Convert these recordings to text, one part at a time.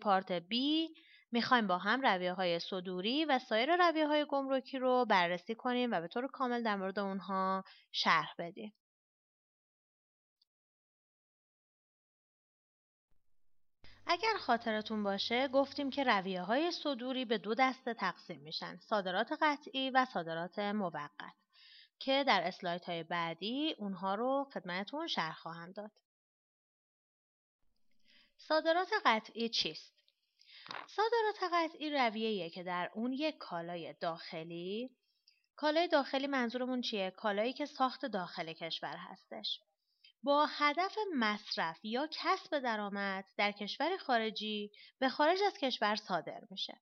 پارت بی می‌خوایم با هم رویه های صدوری و سایر رویه های گمرکی رو بررسی کنیم و به طور کامل در مورد اونها شرح بدیم. اگر خاطرتون باشه گفتیم که رویه های صدوری به دو دسته تقسیم میشن صادرات قطعی و صادرات موقت که در اسلایت های بعدی اونها رو خدمتون شرح خواهم داد صادرات قطعی چیست؟ صادرات قطعی رویه‌ایه که در اون یک کالای داخلی کالای داخلی منظورمون چیه؟ کالایی که ساخت داخل کشور هستش. با هدف مصرف یا کسب درآمد در کشور خارجی به خارج از کشور صادر میشه.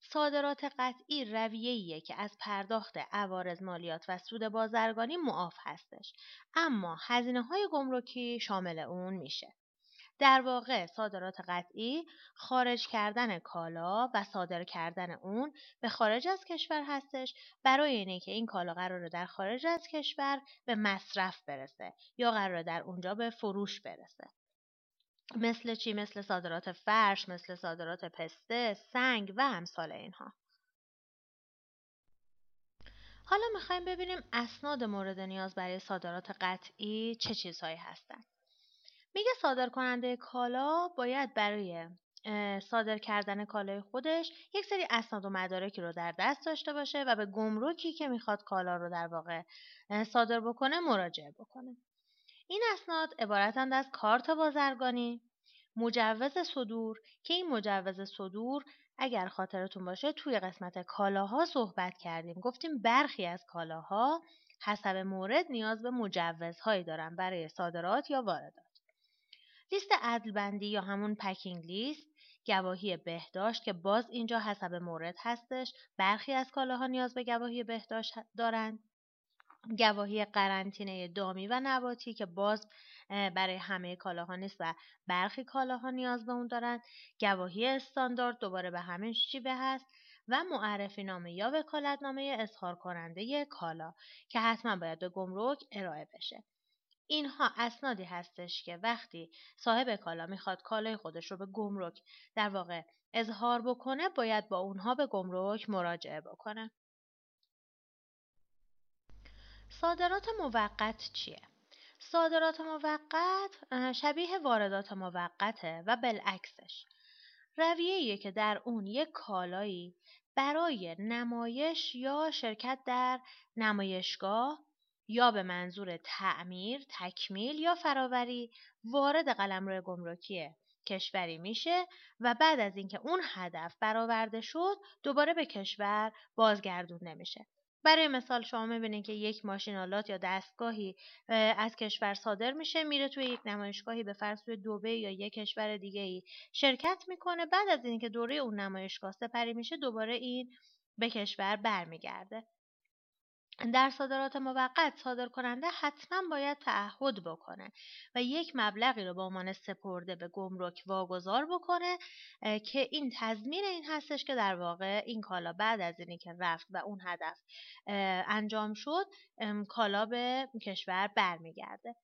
صادرات قطعی رویه‌ایه که از پرداخت عوارض مالیات و سود بازرگانی معاف هستش اما هزینه های گمرکی شامل اون میشه. در واقع صادرات قطعی خارج کردن کالا و صادر کردن اون به خارج از کشور هستش. برای اینه که این کالا قراره در خارج از کشور به مصرف برسه یا قراره در اونجا به فروش برسه. مثل چی؟ مثل صادرات فرش مثل صادرات پسته سنگ و امثال اینها. حالا می‌خوایم ببینیم اسناد مورد نیاز برای صادرات قطعی چه چیزهایی هستند میگه صادر کننده کالا باید برای صادر کردن کالای خودش یک سری اسناد و مدارکی رو در دست داشته باشه و به گمرکی که می‌خواد کالا رو در واقع صادر بکنه مراجعه بکنه. این اسناد عبارتند از کارت بازرگانی مجوز صدور که این مجوز صدور اگر خاطرتون باشه توی قسمت کالاها صحبت کردیم. گفتیم برخی از کالاها حسب مورد نیاز به مجوزهایی دارن برای صادرات یا واردات. لیست عدلبندی یا همون پکینگ لیست گواهی بهداشت که باز اینجا حسب مورد هستش برخی از کالاها نیاز به گواهی بهداشت دارند. گواهی قرنطینه دامی و نباتی که باز برای همه کالاها نیست و برخی کالاها نیاز به اون دارند. گواهی استاندارد دوباره به همین شیوه هست و معرفی نامه یا وکالتنامه اظهار کننده کالا که حتما باید به گمرک ارائه بشه. اینها اسنادی هستش که وقتی صاحب کالا می‌خواد کالای خودش رو به گمرک در واقع اظهار بکنه باید با اونها به گمرک مراجعه بکنه صادرات موقت چیه؟ صادرات موقت شبیه واردات موقته و بالعکسش رویه‌ایه که در اون یک کالایی برای نمایش یا شرکت در نمایشگاه یا به منظور تعمیر، تکمیل یا فراوری وارد قلمرو گمرکی کشوری میشه و بعد از اینکه اون هدف برآورده شد دوباره به کشور بازگردونده میشه برای مثال شما می‌بینید که یک ماشین آلات یا دستگاهی از کشور صادر میشه میره توی یک نمایشگاهی به فرض توی دوبه یا یک کشور دیگه ای شرکت می‌کنه. بعد از اینکه دوره اون نمایشگاه سپری میشه دوباره این به کشور برمیگرده. در صادرات موقت صادر کننده حتما باید تعهد بکنه و یک مبلغی رو به عنوان سپرده به گمرک واگذار بکنه که این تضمین این هستش که در واقع این کالا بعد از اینی که رفت و اون هدف انجام شد کالا به کشور برمیگرده.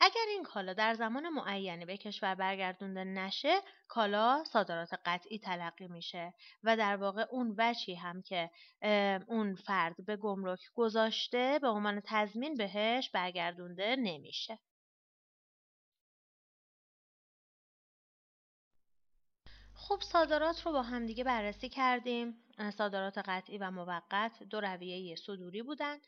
اگر این کالا در زمان معینی به کشور برگردونده نشه کالا صادرات قطعی تلقی میشه و در واقع اون وچی هم که اون فرد به گمرک گذاشته به عنوان تضمین بهش برگردونده نمیشه. خب صادرات رو با همدیگه بررسی کردیم. صادرات قطعی و موقت دو رویه صدوری بودند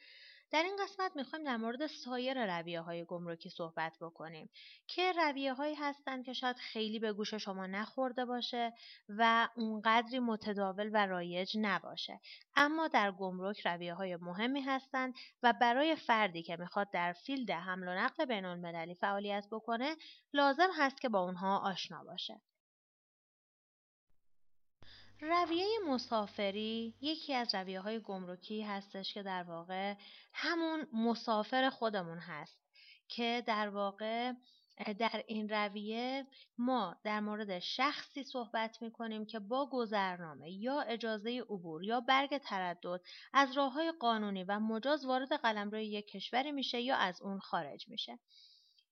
در این قسمت می‌خوایم در مورد سایر رویه های گمرکی صحبت بکنیم که رویه هایی هستند که شاید خیلی به گوش شما نخورده باشه و اونقدری متداول و رایج نباشه. اما در گمرک رویه های مهمی هستند و برای فردی که می‌خواد در field حمل و نقل بین المللی فعالیت بکنه لازم هست که با اونها آشنا باشه. رویه مسافری یکی از رویه های گمرکی هستش که در واقع همون مسافر خودمون هست که در واقع در این رویه ما در مورد شخصی صحبت می کنیم که با گذرنامه یا اجازه عبور یا برگ تردد از راه های قانونی و مجاز وارد قلمرو یک کشوری میشه یا از اون خارج میشه.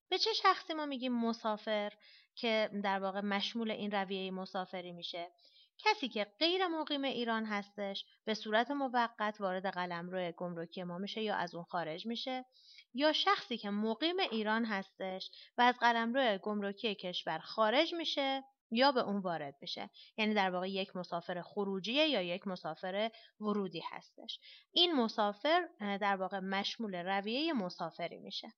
به چه شخصی ما میگیم مسافر که در واقع مشمول این رویه مسافری میشه کسی که غیر مقیم ایران هستش به صورت موقت وارد قلمرو گمرکی ما میشه یا از اون خارج میشه یا شخصی که مقیم ایران هستش و از قلمرو گمرکی کشور خارج میشه یا به اون وارد بشه. یعنی در واقع یک مسافر خروجیه یا یک مسافر ورودی هستش. این مسافر در واقع مشمول رویه مسافری میشه.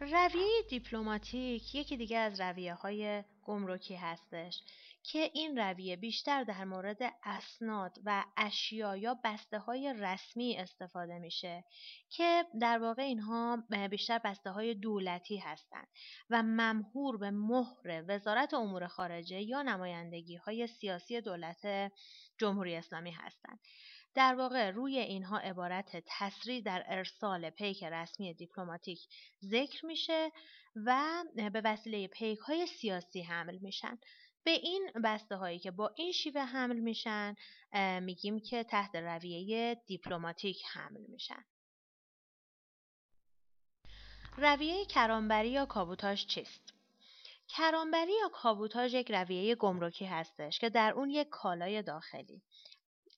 رویه دیپلماتیک یکی دیگه از رویه های گمرکی هستش که این رویه بیشتر در مورد اسناد و اشیا یا بسته های رسمی استفاده میشه که در واقع اینها بیشتر بسته های دولتی هستند و ممهور به مهر وزارت امور خارجه یا نمایندگی های سیاسی دولت جمهوری اسلامی هستند. در واقع روی اینها عبارت تسریع در ارسال پیک رسمی دیپلماتیک ذکر میشه و به وسیله پیک های سیاسی حمل میشن. به این بسته هایی که با این شیوه حمل میشن میگیم که تحت رویه دیپلماتیک حمل میشن. رویه کرانبری یا کابوتاژ چیست؟ کرانبری یا کابوتاژ یک رویه گمرکی هستش که در اون یک کالای داخلی.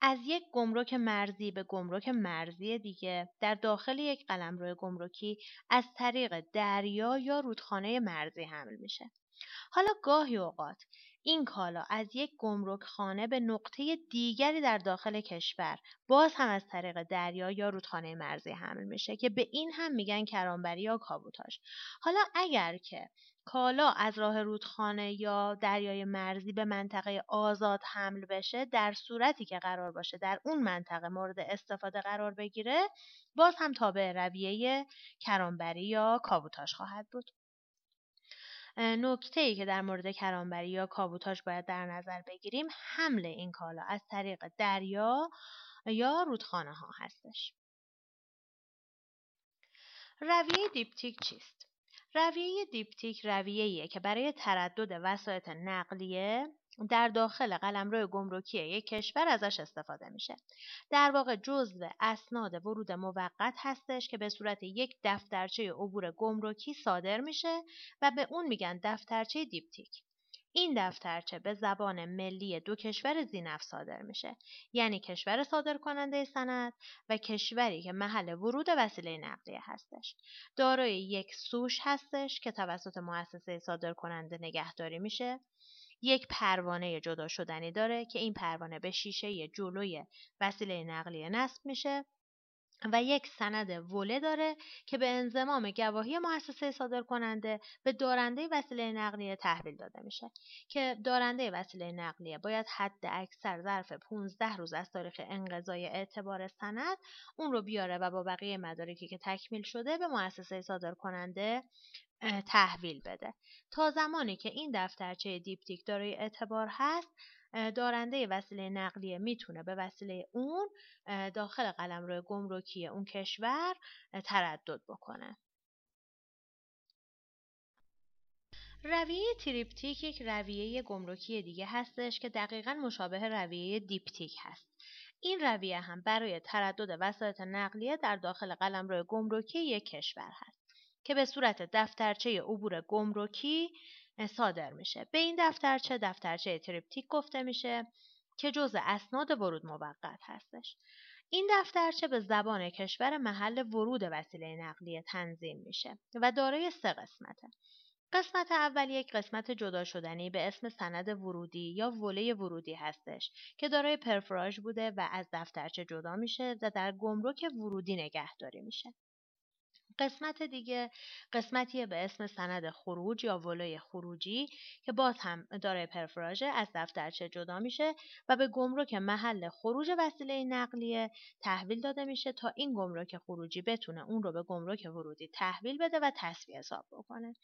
از یک گمرک مرزی به گمرک مرزی دیگه در داخل یک قلمرو گمرکی از طریق دریا یا رودخانه مرزی حمل میشه. حالا گاهی اوقات این کالا از یک گمرک خانه به نقطه دیگری در داخل کشور. باز هم از طریق دریا یا رودخانه مرزی حمل میشه که به این هم میگن کرانبری یا کابوتاژ. حالا اگر که کالا از راه رودخانه یا دریای مرزی به منطقه آزاد حمل بشه در صورتی که قرار باشه در اون منطقه مورد استفاده قرار بگیره باز هم تابع رویه کرانبری یا کابوتاژ خواهد بود. نکته ای که در مورد کرانبری یا کابوتاژ باید در نظر بگیریم حمل این کالا از طریق دریا یا رودخانه ها هستش. رویه دیپتیک چیست؟ رویه دیپتیک رویه‌ایه که برای تردد وسایط نقلیه در داخل قلمرو گمرکی یک کشور ازش استفاده میشه. در واقع جزو اسناد ورود موقت هستش که به صورت یک دفترچه عبور گمرکی صادر میشه و به اون میگن دفترچه دیپتیک. این دفترچه به زبان ملی دو کشور زینف صادر میشه. یعنی کشور صادر کننده سند و کشوری که محل ورود وسیله نقلیه هستش. دارای یک سوش هستش که توسط مؤسسه صادر کننده نگهداری میشه. یک پروانه جدا شدنی داره که این پروانه به شیشه جلوی وسیله نقلیه نصب میشه. و یک سند وله داره که به انضمام گواهی مؤسسه صادر کننده به دارنده وسیله نقلیه تحویل داده میشه. که دارنده وسیله نقلیه باید حد اکثر ظرف 15 روز از تاریخ انقضای اعتبار سند اون رو بیاره و با بقیه مدارکی که تکمیل شده به مؤسسه صادر کننده تحویل بده. تا زمانی که این دفترچه دیپتیک دارای اعتبار هست دارنده وسیله نقلیه می‌تونه به وسیله اون داخل قلمرو گمرکی اون کشور تردد بکنه. رویه تریپتیک یک رویه گمرکی دیگه هستش که دقیقا مشابه رویه دیپتیک هست. این رویه هم برای تردد وسایط نقلیه در داخل قلمرو گمرکی یک کشور هست. که به صورت دفترچه عبور گمرکی صادر میشه. به این دفترچه دفترچه تریپتیک گفته میشه که جزء اسناد ورود موقت هستش. این دفترچه به زبان کشور محل ورود وسیله نقلیه تنظیم میشه و دارای سه قسمته. قسمت اول یک قسمت جدا شدنی به اسم سند ورودی یا وله ورودی هستش که دارای پرفراژ بوده و از دفترچه جدا میشه و در گمرک ورودی نگهداری میشه. قسمت دیگه قسمتیه به اسم سند خروج یا ولای خروجی که باز هم داره پرفراژه از دفترچه جدا میشه و به گمرک محل خروج وسیله نقلیه تحویل داده میشه تا این گمرک خروجی بتونه اون رو به گمرک ورودی تحویل بده و تصویه حساب بکنه.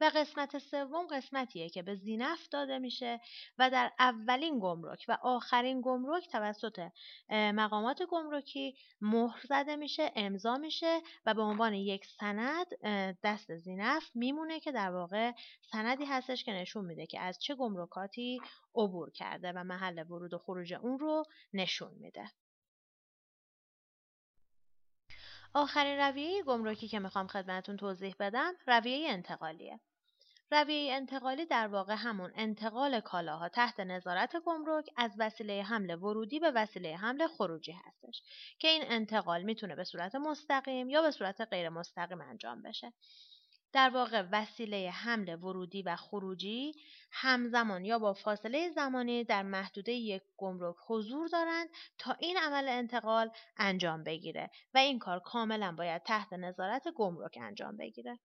و قسمت سوم قسمتیه که به زینف داده میشه و در اولین گمرک و آخرین گمرک توسط مقامات گمرکی مهر زده میشه امضا میشه و به عنوان یک سند دست زینف میمونه که در واقع سندی هستش که نشون میده که از چه گمرکاتی عبور کرده و محل ورود و خروج اون رو نشون میده. آخرین رویه گمرکی که می‌خوام خدمتون توضیح بدم رویه انتقالیه. رویه انتقالی در واقع همون انتقال کالاها تحت نظارت گمرک از وسیله حمل ورودی به وسیله حمل خروجی هستش که این انتقال می‌تونه به صورت مستقیم یا به صورت غیر مستقیم انجام بشه. در واقع وسیله حمل ورودی و خروجی همزمان یا با فاصله زمانی در محدوده یک گمرک حضور دارند تا این عمل انتقال انجام بگیره و این کار کاملا باید تحت نظارت گمرک انجام بگیره.